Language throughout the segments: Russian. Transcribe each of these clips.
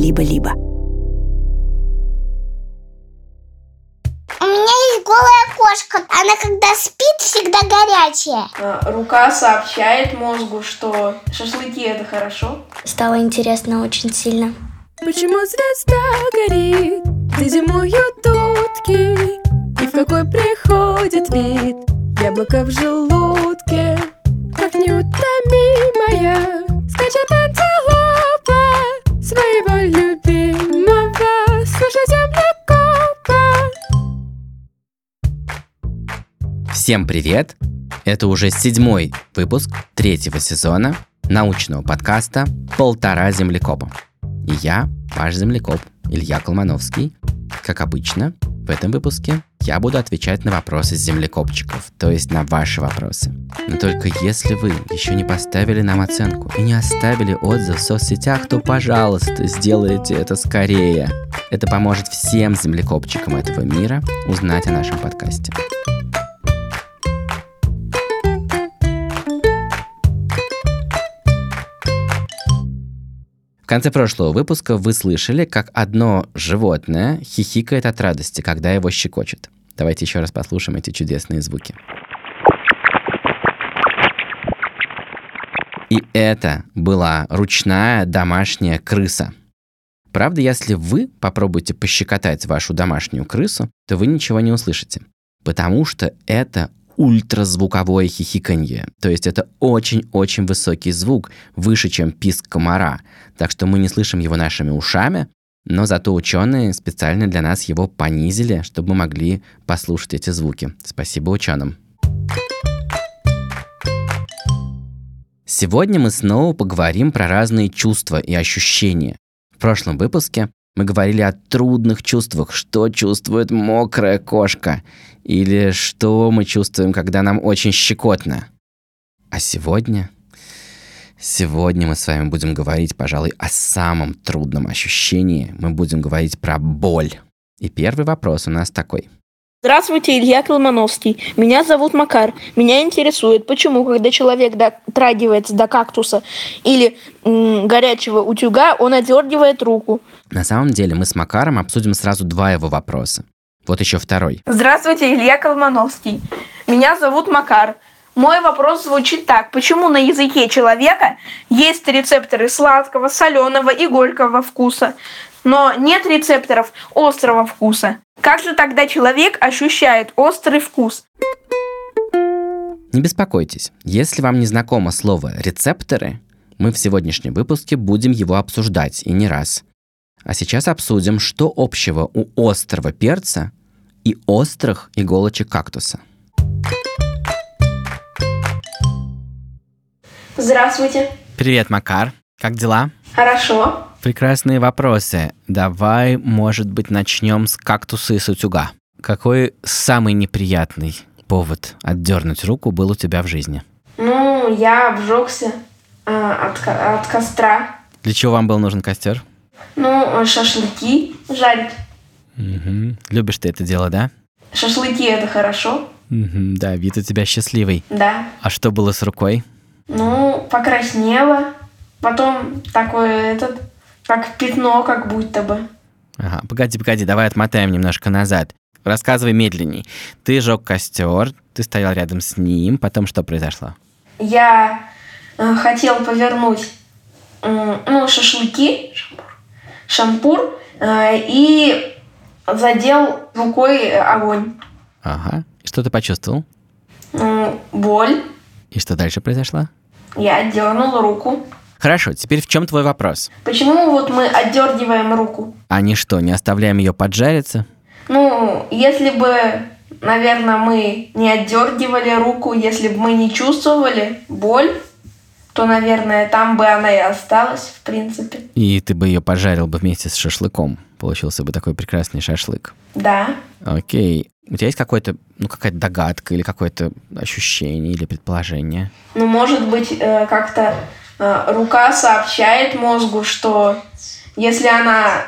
либо-либо. У меня есть голая кошка. Она когда спит, всегда горячая. А, Рука сообщает мозгу, что шашлыки это хорошо. Стало интересно очень сильно. Почему звезда горит, где зимуют утки И в какой приходит вид яблоко в желудке Как неутомимая скачет антилопа Всем привет! Это уже седьмой выпуск третьего сезона научного подкаста «Полтора землекопа». И я, ваш землекоп Илья Колмановский. Как обычно, в этом выпуске я буду отвечать на вопросы землекопчиков, то есть на ваши вопросы. Но только если вы еще не поставили нам оценку и не оставили отзыв в соцсетях, то, пожалуйста, сделайте это скорее. Это поможет всем землекопчикам этого мира узнать о нашем подкасте. Конце прошлого выпуска вы слышали, как одно животное хихикает от радости, когда его щекочет. Давайте еще раз послушаем эти чудесные звуки. И это была ручная домашняя крыса. Правда, если вы попробуете пощекотать вашу домашнюю крысу, то вы ничего не услышите. Потому что это ультразвуковое хихиканье. То есть это очень-очень высокий звук, выше, чем писк комара. Так что мы не слышим его нашими ушами, но зато ученые специально для нас его понизили, чтобы мы могли послушать эти звуки. Спасибо ученым. Сегодня мы снова поговорим про разные чувства и ощущения. В прошлом выпуске мы говорили о трудных чувствах, что чувствует мокрая кошка, или что мы чувствуем, когда нам очень щекотно. А сегодня... Сегодня мы с вами будем говорить, пожалуй, о самом трудном ощущении. Мы будем говорить про боль. И первый вопрос у нас такой. Здравствуйте, Илья Колмановский. Меня зовут Макар. Меня интересует, почему, когда человек дотрагивается до кактуса или м, горячего утюга, он одергивает руку. На самом деле мы с Макаром обсудим сразу два его вопроса. Вот еще второй. Здравствуйте, Илья Колмановский. Меня зовут Макар. Мой вопрос звучит так. Почему на языке человека есть рецепторы сладкого, соленого и горького вкуса, но нет рецепторов острого вкуса? Как же тогда человек ощущает острый вкус? Не беспокойтесь, если вам не знакомо слово «рецепторы», мы в сегодняшнем выпуске будем его обсуждать и не раз. А сейчас обсудим, что общего у острого перца и острых иголочек кактуса. Здравствуйте. Привет, Макар. Как дела? Хорошо. Прекрасные вопросы. Давай, может быть, начнем с кактуса и с утюга. Какой самый неприятный повод отдернуть руку был у тебя в жизни? Ну, я обжегся э, от, от костра. Для чего вам был нужен костер? Ну, шашлыки жарить. Мгм. Любишь ты это дело, да? Шашлыки это хорошо. Мгм, Да, вид у тебя счастливый. Да. А что было с рукой? Ну, покраснело. Потом такое этот, как пятно, как будто бы. Ага, погоди, погоди, давай отмотаем немножко назад. Рассказывай медленней. Ты жег костер, ты стоял рядом с ним, потом что произошло? Я э, хотел повернуть м, ну, шашлыки, шампур, э, и задел рукой огонь. Ага. Что ты почувствовал? Боль. И что дальше произошло? Я отдернул руку. Хорошо, теперь в чем твой вопрос? Почему вот мы отдергиваем руку? Они что, не оставляем ее поджариться? Ну, если бы, наверное, мы не отдергивали руку, если бы мы не чувствовали боль, то, наверное, там бы она и осталась, в принципе. И ты бы ее пожарил бы вместе с шашлыком. Получился бы такой прекрасный шашлык. Да. Окей. У тебя есть какой-то, ну, какая-то догадка или какое-то ощущение или предположение? Ну, может быть, э, как-то э, рука сообщает мозгу, что если она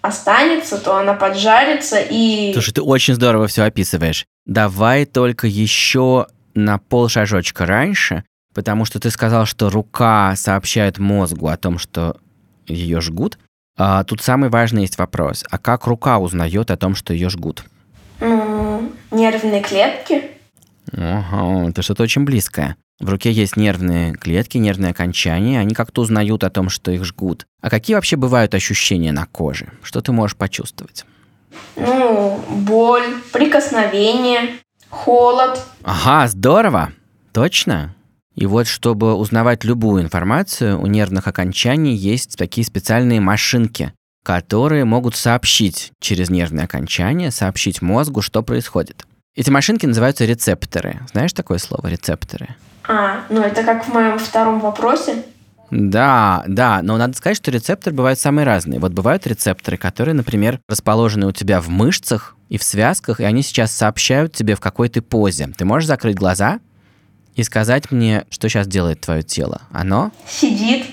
останется, то она поджарится и... Слушай, ты очень здорово все описываешь. Давай только еще на пол шажочка раньше, потому что ты сказал, что рука сообщает мозгу о том, что ее жгут. А, тут самый важный есть вопрос. А как рука узнает о том, что ее жгут? Ну, нервные клетки. Ага, это что-то очень близкое. В руке есть нервные клетки, нервные окончания, они как-то узнают о том, что их жгут. А какие вообще бывают ощущения на коже? Что ты можешь почувствовать? Ну, боль, прикосновение, холод. Ага, здорово. Точно. И вот, чтобы узнавать любую информацию, у нервных окончаний есть такие специальные машинки, которые могут сообщить через нервные окончания, сообщить мозгу, что происходит. Эти машинки называются рецепторы. Знаешь такое слово рецепторы? А, ну это как в моем втором вопросе. Да, да, но надо сказать, что рецепторы бывают самые разные. Вот бывают рецепторы, которые, например, расположены у тебя в мышцах и в связках, и они сейчас сообщают тебе, в какой ты позе. Ты можешь закрыть глаза и сказать мне, что сейчас делает твое тело. Оно? Сидит.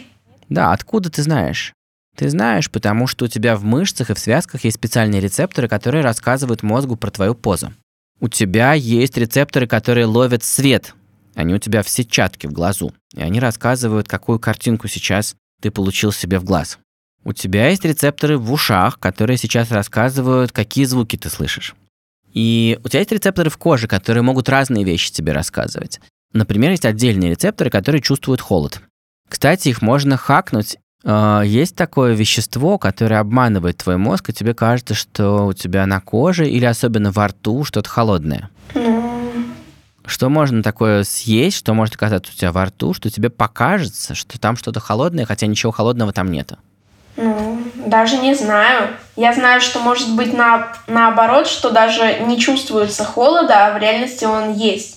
Да, откуда ты знаешь? Ты знаешь, потому что у тебя в мышцах и в связках есть специальные рецепторы, которые рассказывают мозгу про твою позу. У тебя есть рецепторы, которые ловят свет. Они у тебя в сетчатке в глазу. И они рассказывают, какую картинку сейчас ты получил себе в глаз. У тебя есть рецепторы в ушах, которые сейчас рассказывают, какие звуки ты слышишь. И у тебя есть рецепторы в коже, которые могут разные вещи тебе рассказывать. Например, есть отдельные рецепторы, которые чувствуют холод. Кстати, их можно хакнуть. Э, Есть такое вещество, которое обманывает твой мозг, и тебе кажется, что у тебя на коже или особенно во рту что-то холодное. Ну, Что можно такое съесть, что может оказаться у тебя во рту, что тебе покажется, что там что-то холодное, хотя ничего холодного там нету. ну, даже не знаю. Я знаю, что может быть на, наоборот, что даже не чувствуется холода, а в реальности он есть.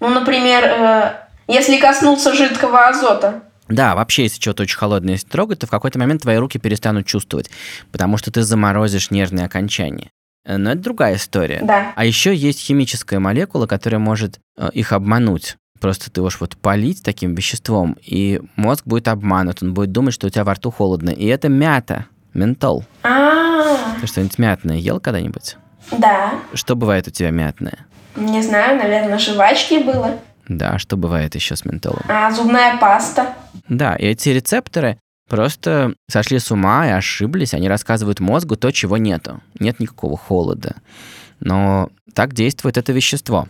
Ну, например, э, если коснуться жидкого азота. Да, вообще, если что-то очень холодное трогать, то в какой-то момент твои руки перестанут чувствовать, потому что ты заморозишь нервные окончания. Э, Но это другая история. Да. А еще есть химическая молекула, которая может э, их обмануть. Просто ты можешь вот полить таким веществом, и мозг будет обманут, он будет думать, что у тебя во рту холодно. И это мята, ментол. А, Ты что-нибудь мятное ел когда-нибудь? да. Что бывает у тебя мятное? Не знаю, наверное, жвачки было. Да, что бывает еще с ментолом? А зубная паста. Да, и эти рецепторы просто сошли с ума и ошиблись. Они рассказывают мозгу то, чего нету. Нет никакого холода. Но так действует это вещество.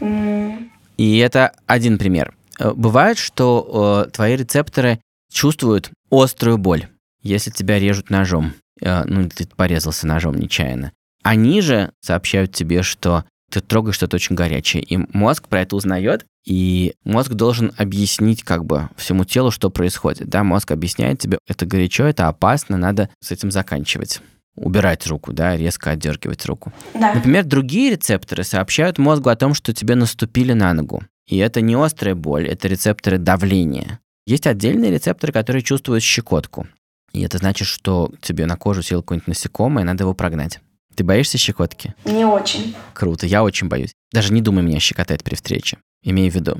М, И это один пример. Э, Бывает, что э, твои рецепторы чувствуют острую боль, если тебя режут ножом. Э, ну, ты порезался ножом нечаянно. Они же сообщают тебе, что ты трогаешь что-то очень горячее. И мозг про это узнает, и мозг должен объяснить как бы всему телу, что происходит. Да, мозг объясняет тебе, это горячо, это опасно, надо с этим заканчивать. Убирать руку, да, резко отдергивать руку. Да. Например, другие рецепторы сообщают мозгу о том, что тебе наступили на ногу. И это не острая боль, это рецепторы давления. Есть отдельные рецепторы, которые чувствуют щекотку. И это значит, что тебе на кожу сел какое-нибудь насекомое, надо его прогнать. Ты боишься щекотки? Не очень. Круто, я очень боюсь. Даже не думай меня щекотать при встрече. Имей в виду.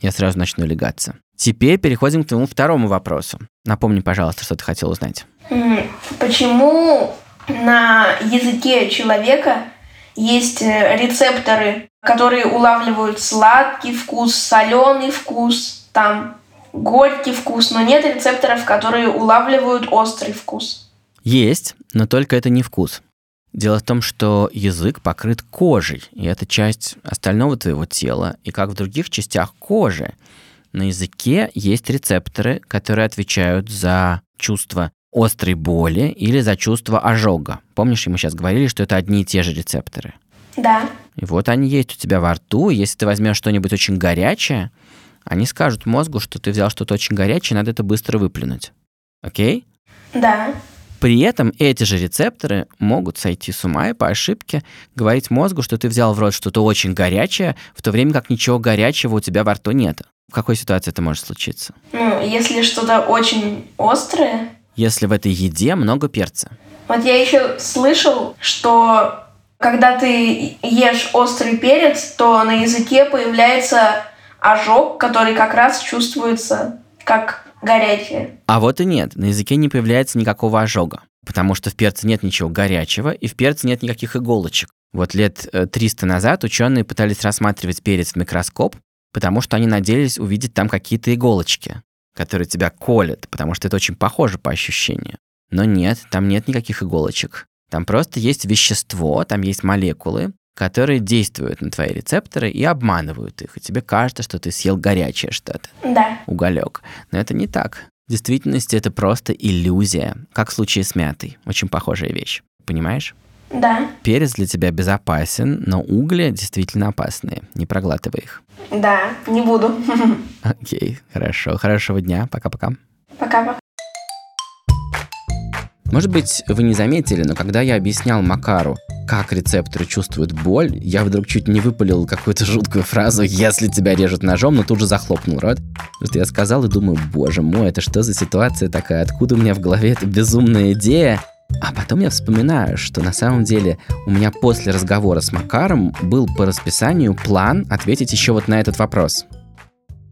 Я сразу начну легаться. Теперь переходим к твоему второму вопросу. Напомни, пожалуйста, что ты хотел узнать. Почему на языке человека есть э, рецепторы, которые улавливают сладкий вкус, соленый вкус, там горький вкус, но нет рецепторов, которые улавливают острый вкус. Есть, но только это не вкус. Дело в том, что язык покрыт кожей, и это часть остального твоего тела. И как в других частях кожи, на языке есть рецепторы, которые отвечают за чувство острой боли или за чувство ожога. Помнишь, мы сейчас говорили, что это одни и те же рецепторы. Да. И вот они есть у тебя во рту, если ты возьмешь что-нибудь очень горячее, они скажут мозгу, что ты взял что-то очень горячее, надо это быстро выплюнуть. Окей? Да. При этом эти же рецепторы могут сойти с ума и по ошибке говорить мозгу, что ты взял в рот что-то очень горячее, в то время как ничего горячего у тебя во рту нет. В какой ситуации это может случиться? Ну, если что-то очень острое. Если в этой еде много перца. Вот я еще слышал, что когда ты ешь острый перец, то на языке появляется ожог, который как раз чувствуется как горячее. А вот и нет, на языке не появляется никакого ожога, потому что в перце нет ничего горячего, и в перце нет никаких иголочек. Вот лет э, 300 назад ученые пытались рассматривать перец в микроскоп, потому что они надеялись увидеть там какие-то иголочки, которые тебя колят, потому что это очень похоже по ощущению. Но нет, там нет никаких иголочек. Там просто есть вещество, там есть молекулы, которые действуют на твои рецепторы и обманывают их. И тебе кажется, что ты съел горячее что-то, Да. уголек. Но это не так. В действительности это просто иллюзия, как в случае с мятой. Очень похожая вещь. Понимаешь? Да. Перец для тебя безопасен, но угли действительно опасные. Не проглатывай их. Да. Не буду. Окей, хорошо. Хорошего дня. Пока-пока. Пока-пока. Может быть, вы не заметили, но когда я объяснял Макару, как рецепторы чувствуют боль, я вдруг чуть не выпалил какую-то жуткую фразу «если тебя режут ножом», но тут же захлопнул рот. Что я сказал и думаю, боже мой, это что за ситуация такая? Откуда у меня в голове эта безумная идея? А потом я вспоминаю, что на самом деле у меня после разговора с Макаром был по расписанию план ответить еще вот на этот вопрос.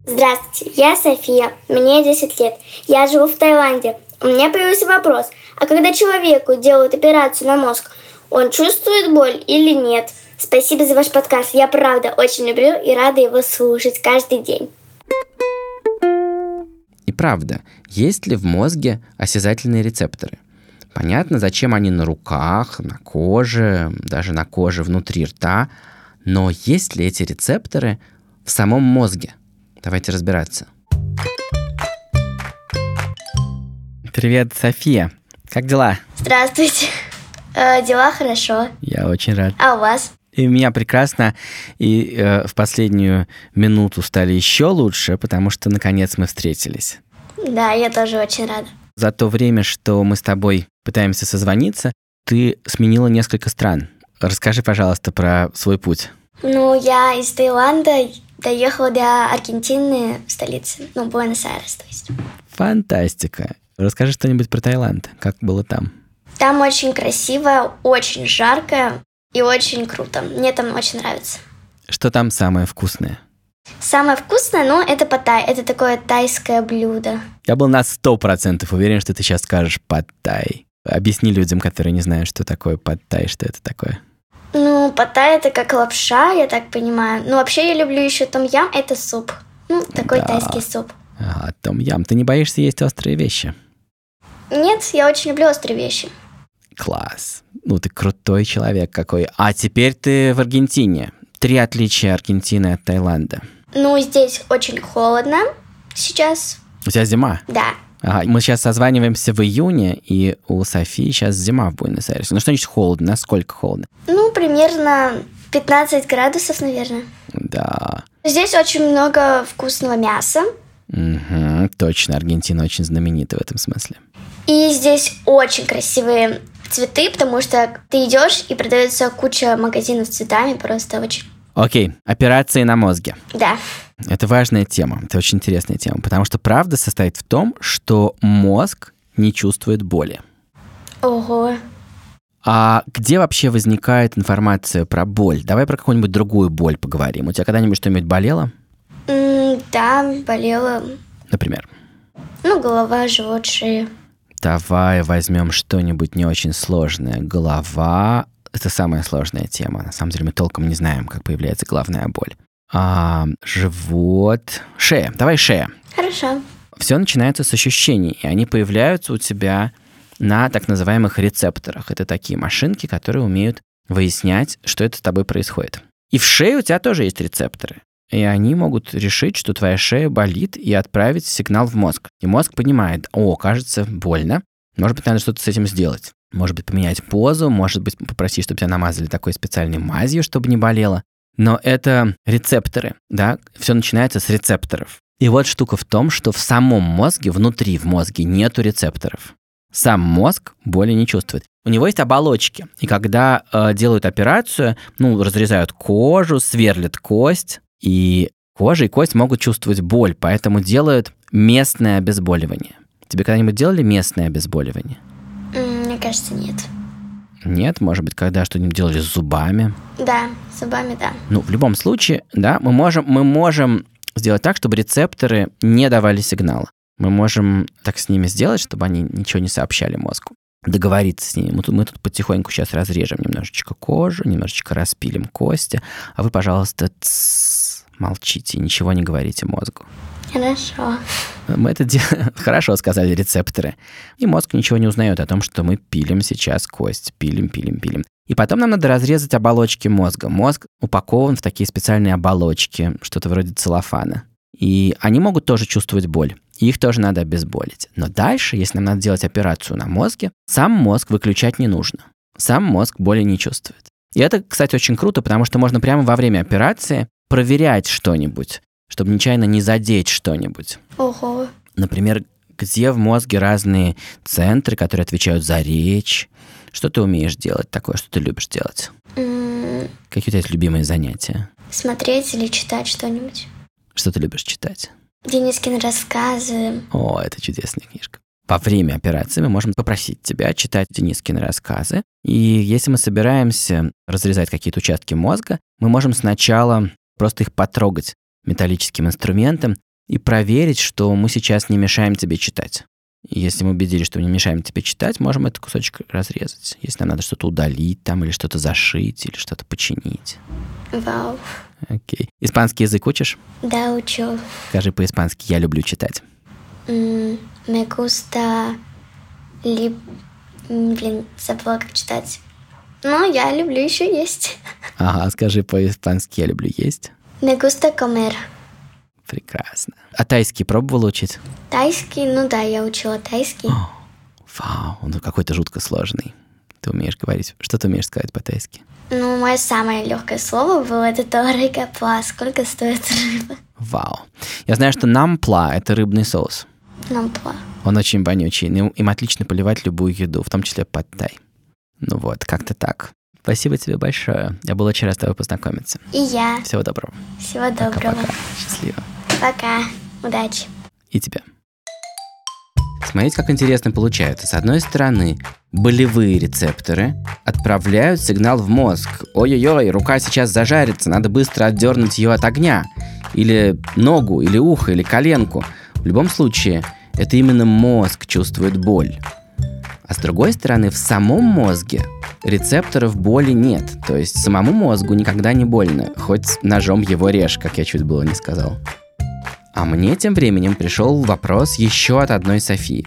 Здравствуйте, я София, мне 10 лет. Я живу в Таиланде. У меня появился вопрос, а когда человеку делают операцию на мозг, он чувствует боль или нет? Спасибо за ваш подкаст. Я правда очень люблю и рада его слушать каждый день. И правда, есть ли в мозге осязательные рецепторы? Понятно, зачем они на руках, на коже, даже на коже внутри рта, но есть ли эти рецепторы в самом мозге? Давайте разбираться. Привет, София. Как дела? Здравствуйте. Э, дела хорошо. Я очень рад. А у вас? И у меня прекрасно, и э, в последнюю минуту стали еще лучше, потому что наконец мы встретились. Да, я тоже очень рада. За то время, что мы с тобой пытаемся созвониться, ты сменила несколько стран. Расскажи, пожалуйста, про свой путь. Ну, я из Таиланда доехала до Аргентины, столицы, ну, Буэнос-Айрес, то есть. Фантастика. Расскажи что-нибудь про Таиланд. Как было там? Там очень красиво, очень жарко и очень круто. Мне там очень нравится. Что там самое вкусное? Самое вкусное, ну, это паттай. Это такое тайское блюдо. Я был на сто процентов уверен, что ты сейчас скажешь «паттай». Объясни людям, которые не знают, что такое паттай, что это такое. Ну, паттай это как лапша, я так понимаю. Ну, вообще я люблю еще том ям, это суп. Ну, такой Да. тайский суп. А, том ям. Ты не боишься есть острые вещи? Нет, я очень люблю острые вещи. Класс. Ну, ты крутой человек какой. А теперь ты в Аргентине. Три отличия Аргентины от Таиланда. Ну, здесь очень холодно сейчас. У тебя зима. Да. Ага, мы сейчас созваниваемся в июне, и у Софии сейчас зима в Буэнос-Айресе. Ну что значит холодно? Насколько холодно? Ну, примерно 15 градусов, наверное. Да. Здесь очень много вкусного мяса. Мгм, точно, Аргентина очень знаменита в этом смысле. И здесь очень красивые цветы, потому что ты идешь и продается куча магазинов с цветами, просто очень... Окей, операции на мозге. Да. Это важная тема, это очень интересная тема, потому что правда состоит в том, что мозг не чувствует боли. Ого. А где вообще возникает информация про боль? Давай про какую-нибудь другую боль поговорим. У тебя когда-нибудь что-нибудь болело? М, да, болела. Например. Ну, голова, живот, шея. Давай возьмем что-нибудь не очень сложное. Голова — это самая сложная тема. На самом деле мы толком не знаем, как появляется головная боль. А, живот, шея. Давай шея. Хорошо. Все начинается с ощущений, и они появляются у тебя на так называемых рецепторах. Это такие машинки, которые умеют выяснять, что это с тобой происходит. И в шее у тебя тоже есть рецепторы. И они могут решить, что твоя шея болит, и отправить сигнал в мозг. И мозг понимает, о, кажется, больно, может быть, надо что-то с этим сделать. Может быть, поменять позу, может быть, попросить, чтобы тебя намазали такой специальной мазью, чтобы не болело. Но это рецепторы, да, все начинается с рецепторов. И вот штука в том, что в самом мозге, внутри в мозге нету рецепторов. Сам мозг боли не чувствует. У него есть оболочки. И когда э, делают операцию, ну, разрезают кожу, сверлят кость, и кожа и кость могут чувствовать боль, поэтому делают местное обезболивание. Тебе когда-нибудь делали местное обезболивание? Мне кажется, нет. Нет, может быть, когда что-нибудь делали с зубами. Да, с зубами, да. Ну, в любом случае, да, мы можем, мы можем сделать так, чтобы рецепторы не давали сигнала. Мы можем так с ними сделать, чтобы они ничего не сообщали мозгу. Договориться с ними. Мы тут, потихоньку сейчас разрежем немножечко кожу, немножечко распилим кости. А вы, пожалуйста. Молчите, ничего не говорите мозгу. Хорошо. Мы это де- хорошо сказали рецепторы. И мозг ничего не узнает о том, что мы пилим сейчас кость. Пилим, пилим, пилим. И потом нам надо разрезать оболочки мозга. Мозг упакован в такие специальные оболочки, что-то вроде целлофана. И они могут тоже чувствовать боль. Их тоже надо обезболить. Но дальше, если нам надо делать операцию на мозге, сам мозг выключать не нужно. Сам мозг боли не чувствует. И это, кстати, очень круто, потому что можно прямо во время операции проверять что-нибудь, чтобы нечаянно не задеть что-нибудь. Ого. Например, где в мозге разные центры, которые отвечают за речь. Что ты умеешь делать такое, что ты любишь делать? М, Какие у тебя есть любимые занятия? Смотреть или читать что-нибудь. Что ты любишь читать? Денискин рассказы. О, это чудесная книжка. Во время операции мы можем попросить тебя читать Денискины рассказы. И если мы собираемся разрезать какие-то участки мозга, мы можем сначала просто их потрогать металлическим инструментом и проверить, что мы сейчас не мешаем тебе читать. Если мы убедились, что мы не мешаем тебе читать, можем этот кусочек разрезать. Если нам надо что-то удалить там, или что-то зашить, или что-то починить. Вау. Окей. Испанский язык учишь? Да, учу. Скажи по-испански «я люблю читать». Me gusta... Ли... Блин, забыла, как читать. Но я люблю еще есть. Ага, скажи по-испански «я люблю есть». Me gusta comer. Прекрасно. А тайский пробовал учить? Тайский, ну да, я учила тайский. Вау, он какой-то жутко сложный. Ты умеешь говорить. Что ты умеешь сказать по-тайски? Ну, мое самое легкое слово было это торика пла. Сколько стоит рыба? Вау. Я знаю, что нампла – это рыбный соус. Нам пла. Он очень вонючий, им отлично поливать любую еду, в том числе под тай. Ну вот, как-то так. Спасибо тебе большое. Я был очень рад с тобой познакомиться. И я. Всего доброго. Всего доброго. Пока. Счастливо. Пока. Удачи. И тебе. Смотрите, как интересно получается. С одной стороны, болевые рецепторы отправляют сигнал в мозг. Ой-ой-ой, рука сейчас зажарится, надо быстро отдернуть ее от огня. Или ногу, или ухо, или коленку. В любом случае, это именно мозг чувствует боль. А с другой стороны, в самом мозге рецепторов боли нет. То есть самому мозгу никогда не больно, хоть ножом его режь, как я чуть было не сказал. А мне тем временем пришел вопрос еще от одной Софии.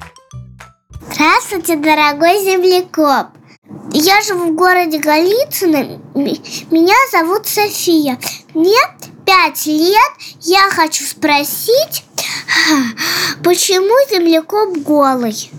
Здравствуйте, дорогой землекоп. Я живу в городе Голицыно. Меня зовут София. Мне пять лет. Я хочу спросить, почему землекоп голый?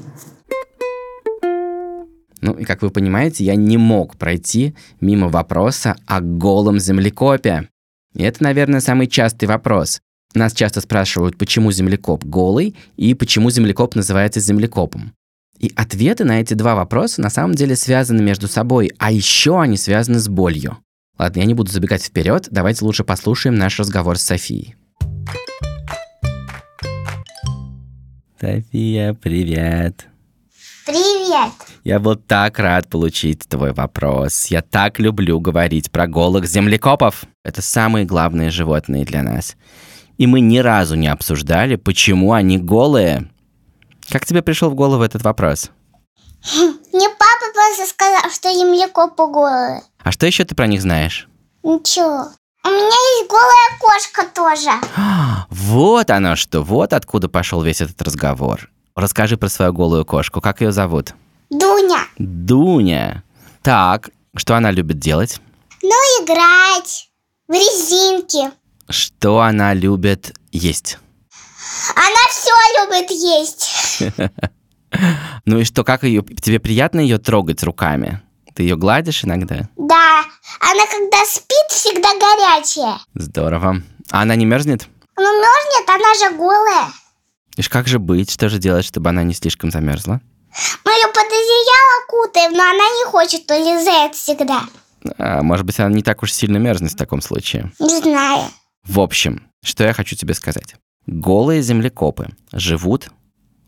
Ну и как вы понимаете, я не мог пройти мимо вопроса о голом землекопе. И это, наверное, самый частый вопрос. Нас часто спрашивают, почему землекоп голый и почему землекоп называется землекопом. И ответы на эти два вопроса на самом деле связаны между собой, а еще они связаны с болью. Ладно, я не буду забегать вперед, давайте лучше послушаем наш разговор с Софией. София, привет. Привет. Я был так рад получить твой вопрос. Я так люблю говорить про голых землекопов. Это самые главные животные для нас. И мы ни разу не обсуждали, почему они голые. Как тебе пришел в голову этот вопрос? Мне папа просто сказал, что землекопы голые. А что еще ты про них знаешь? Ничего. У меня есть голая кошка тоже. Вот оно что, вот откуда пошел весь этот разговор. Расскажи про свою голую кошку. Как ее зовут? Дуня. Дуня. Так, что она любит делать? Ну, играть в резинки. Что она любит есть? Она все любит есть. Ну и что, как ее... Тебе приятно ее трогать руками? Ты ее гладишь иногда? Да, она когда спит, всегда горячая. Здорово. А она не мерзнет? Ну, мерзнет, она же голая. И как же быть? Что же делать, чтобы она не слишком замерзла? Мы ее под одеяло кутаем, но она не хочет, улезает всегда. А, может быть, она не так уж сильно мерзнет в таком случае. Не знаю. В общем, что я хочу тебе сказать. Голые землекопы живут...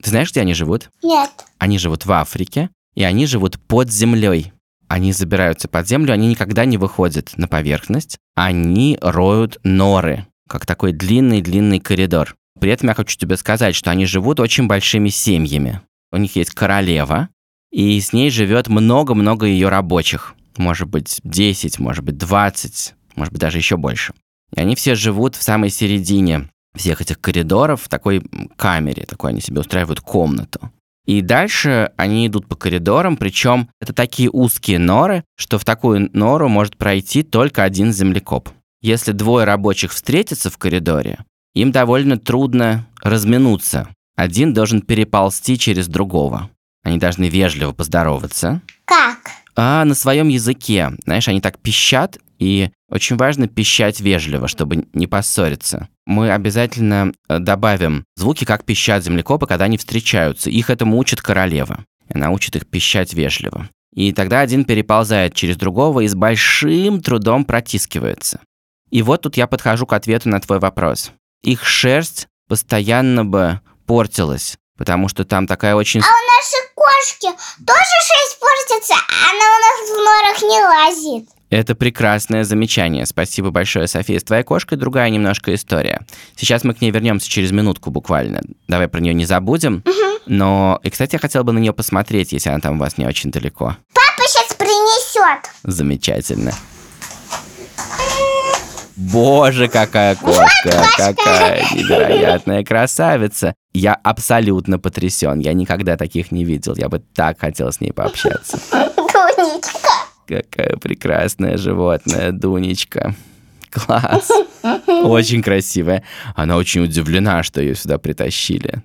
Ты знаешь, где они живут? Нет. Они живут в Африке, и они живут под землей. Они забираются под землю, они никогда не выходят на поверхность. Они роют норы, как такой длинный-длинный коридор. При этом я хочу тебе сказать, что они живут очень большими семьями. У них есть королева, и с ней живет много-много ее рабочих. Может быть, 10, может быть, 20, может быть, даже еще больше. И они все живут в самой середине всех этих коридоров, в такой камере, такой они себе устраивают комнату. И дальше они идут по коридорам, причем это такие узкие норы, что в такую нору может пройти только один землекоп. Если двое рабочих встретятся в коридоре, им довольно трудно разминуться. Один должен переползти через другого. Они должны вежливо поздороваться. Как? А на своем языке, знаешь, они так пищат, и очень важно пищать вежливо, чтобы не поссориться. Мы обязательно э, добавим звуки, как пищат землекопы, когда они встречаются. Их этому учит королева. Она учит их пищать вежливо. И тогда один переползает через другого и с большим трудом протискивается. И вот тут я подхожу к ответу на твой вопрос. Их шерсть постоянно бы портилась, потому что там такая очень... А у нашей кошки тоже шерсть портится, она у нас в норах не лазит. Это прекрасное замечание. Спасибо большое, София. С твоей кошкой другая немножко история. Сейчас мы к ней вернемся через минутку буквально. Давай про нее не забудем. Но, и, кстати, я хотел бы на нее посмотреть, если она там у вас не очень далеко. Папа сейчас принесет. Замечательно. Боже, какая кошка, какая невероятная красавица. Я абсолютно потрясен. Я никогда таких не видел. Я бы так хотел с ней пообщаться. Дунечка. Какая прекрасное животное, Дунечка. Класс. Очень красивая. Она очень удивлена, что ее сюда притащили.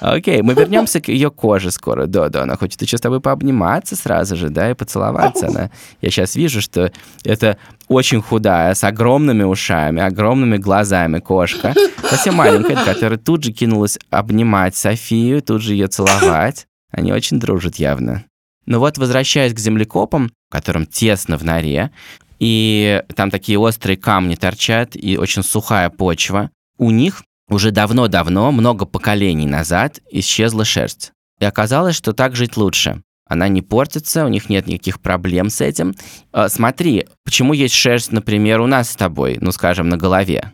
Окей, мы вернемся к ее коже скоро. Да, да, она хочет еще с тобой пообниматься сразу же, да, и поцеловаться. Она, я сейчас вижу, что это очень худая, с огромными ушами, огромными глазами кошка. Совсем маленькая, которая тут же кинулась обнимать Софию, тут же ее целовать. Они очень дружат явно. Но вот, возвращаясь к землекопам, которым тесно в норе, и там такие острые камни торчат, и очень сухая почва, у них уже давно-давно, много поколений назад, исчезла шерсть. И оказалось, что так жить лучше. Она не портится, у них нет никаких проблем с этим. А, смотри, почему есть шерсть, например, у нас с тобой, ну, скажем, на голове?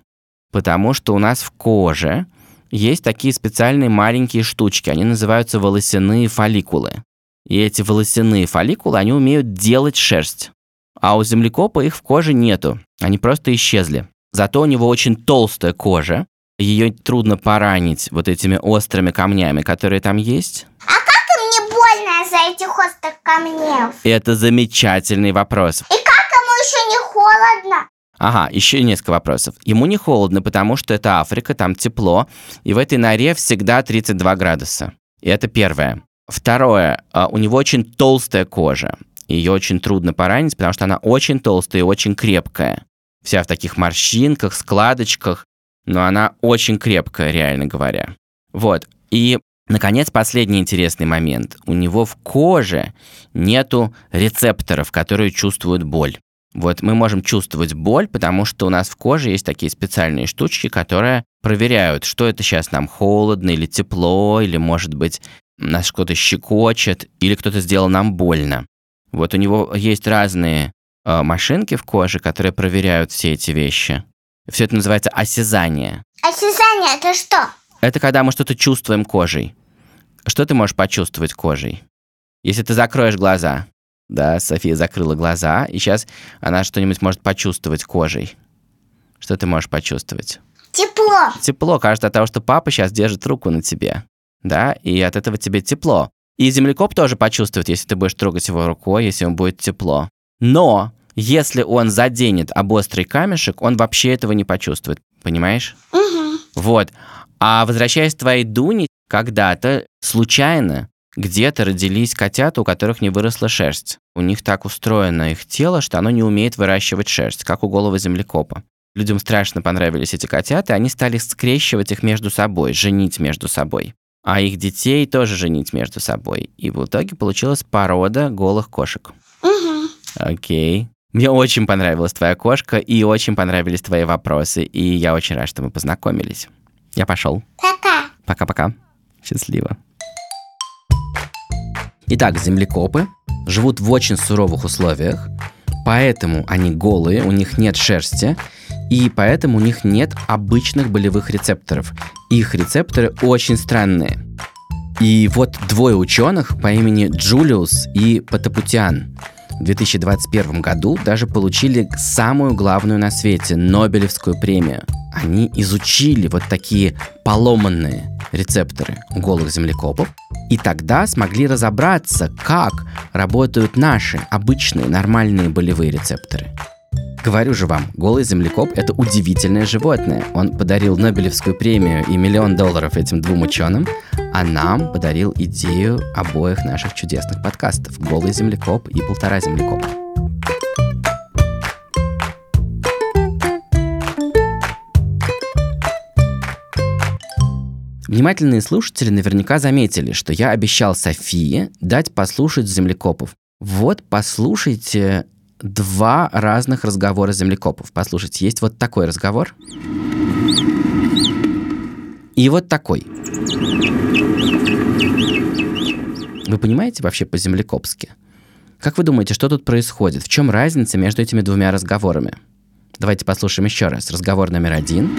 Потому что у нас в коже есть такие специальные маленькие штучки, они называются волосяные фолликулы. И эти волосяные фолликулы, они умеют делать шерсть. А у землекопа их в коже нету, они просто исчезли. Зато у него очень толстая кожа, ее трудно поранить вот этими острыми камнями, которые там есть. А как им не больно из-за этих острых камней? Это замечательный вопрос. И как ему еще не холодно? Ага, еще несколько вопросов. Ему не холодно, потому что это Африка, там тепло, и в этой норе всегда 32 градуса. И это первое. Второе, а, у него очень толстая кожа. Ее очень трудно поранить, потому что она очень толстая и очень крепкая. Вся в таких морщинках, складочках, но она очень крепкая, реально говоря. Вот. И, наконец, последний интересный момент. У него в коже нету рецепторов, которые чувствуют боль. Вот мы можем чувствовать боль, потому что у нас в коже есть такие специальные штучки, которые проверяют, что это сейчас нам холодно или тепло, или, может быть, нас кто-то щекочет, или кто-то сделал нам больно. Вот у него есть разные э, машинки в коже, которые проверяют все эти вещи. Все это называется осязание. Осязание это что? Это когда мы что-то чувствуем кожей. Что ты можешь почувствовать кожей? Если ты закроешь глаза, да, София закрыла глаза, и сейчас она что-нибудь может почувствовать кожей. Что ты можешь почувствовать? Тепло. Тепло, кажется, от того, что папа сейчас держит руку на тебе, да, и от этого тебе тепло. И землекоп тоже почувствует, если ты будешь трогать его рукой, если ему будет тепло. Но если он заденет об острый камешек, он вообще этого не почувствует, понимаешь? Угу. Вот. А возвращаясь к твоей Дуне, когда-то случайно где-то родились котята, у которых не выросла шерсть. У них так устроено их тело, что оно не умеет выращивать шерсть, как у голого землекопа. Людям страшно понравились эти котята, и они стали скрещивать их между собой, женить между собой. А их детей тоже женить между собой. И в итоге получилась порода голых кошек. Угу. Окей. Мне очень понравилась твоя кошка, и очень понравились твои вопросы, и я очень рад, что мы познакомились. Я пошел. Пока. Пока-пока. Счастливо. Итак, землекопы живут в очень суровых условиях, поэтому они голые, у них нет шерсти, и поэтому у них нет обычных болевых рецепторов. Их рецепторы очень странные. И вот двое ученых по имени Джулиус и Патапутиан в 2021 году даже получили самую главную на свете Нобелевскую премию. Они изучили вот такие поломанные рецепторы у голых землекопов и тогда смогли разобраться, как работают наши обычные нормальные болевые рецепторы. Говорю же вам, голый землекоп – это удивительное животное. Он подарил Нобелевскую премию и миллион долларов этим двум ученым, а нам подарил идею обоих наших чудесных подкастов «Голый землекоп» и «Полтора землекопа». Внимательные слушатели наверняка заметили, что я обещал Софии дать послушать землекопов. Вот послушайте два разных разговора землекопов. Послушайте, есть вот такой разговор. И вот такой. Вы понимаете вообще по-землекопски? Как вы думаете, что тут происходит? В чем разница между этими двумя разговорами? Давайте послушаем еще раз. Разговор номер один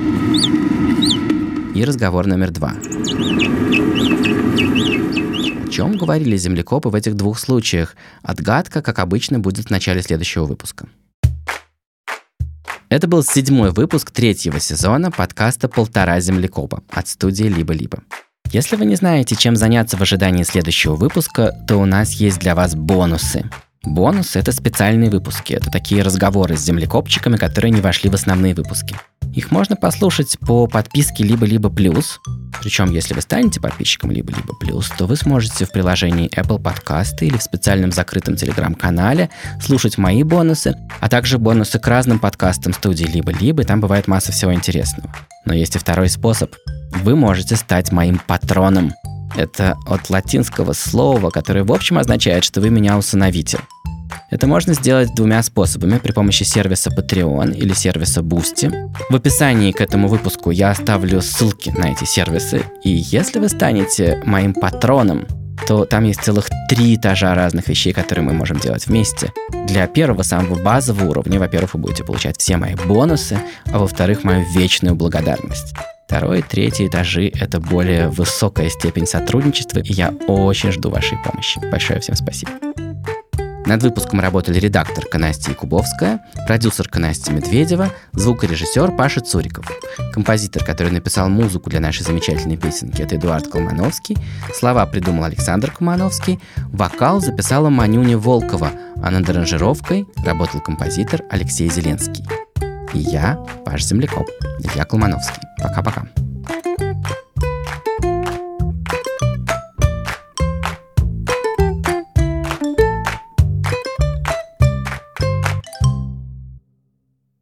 и разговор номер два. Чем говорили землекопы в этих двух случаях? Отгадка, как обычно, будет в начале следующего выпуска. Это был седьмой выпуск третьего сезона подкаста «Полтора землекопа» от студии «Либо-либо». Если вы не знаете, чем заняться в ожидании следующего выпуска, то у нас есть для вас бонусы. Бонусы — это специальные выпуски. Это такие разговоры с землекопчиками, которые не вошли в основные выпуски. Их можно послушать по подписке «Либо-либо плюс». Причем, если вы станете подписчиком «Либо-либо плюс», то вы сможете в приложении Apple Podcasts или в специальном закрытом телеграм-канале слушать мои бонусы, а также бонусы к разным подкастам студии «Либо-либо», там бывает масса всего интересного. Но есть и второй способ. Вы можете стать моим патроном. Это от латинского слова, которое в общем означает, что вы меня усыновите. Это можно сделать двумя способами при помощи сервиса Patreon или сервиса Boosty. В описании к этому выпуску я оставлю ссылки на эти сервисы, и если вы станете моим патроном, то там есть целых три этажа разных вещей, которые мы можем делать вместе. Для первого, самого базового уровня, во-первых, вы будете получать все мои бонусы, а во-вторых, мою вечную благодарность. Второй и третий этажи — это более высокая степень сотрудничества, и я очень жду вашей помощи. Большое всем спасибо. Над выпуском работали редакторка Настя Якубовская, продюсерка Настя Медведева, звукорежиссер Паша Цуриков. Композитор, который написал музыку для нашей замечательной песенки, это Эдуард Колмановский. Слова придумал Александр Колмановский. Вокал записала Манюня Волкова, а над аранжировкой работал композитор Алексей Зеленский. Я, ваш землекоп, Илья Колмановский. Пока-пока.